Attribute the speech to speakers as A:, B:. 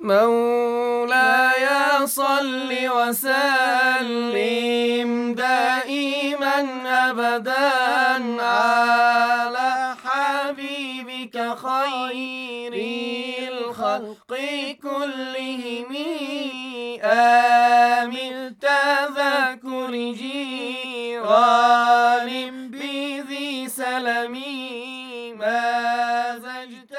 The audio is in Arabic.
A: مولاي صل وسلم دائما أبدا على حبيبك خير الخلق كلهم. آمين تذكر جيران بذي سلمي ما زجت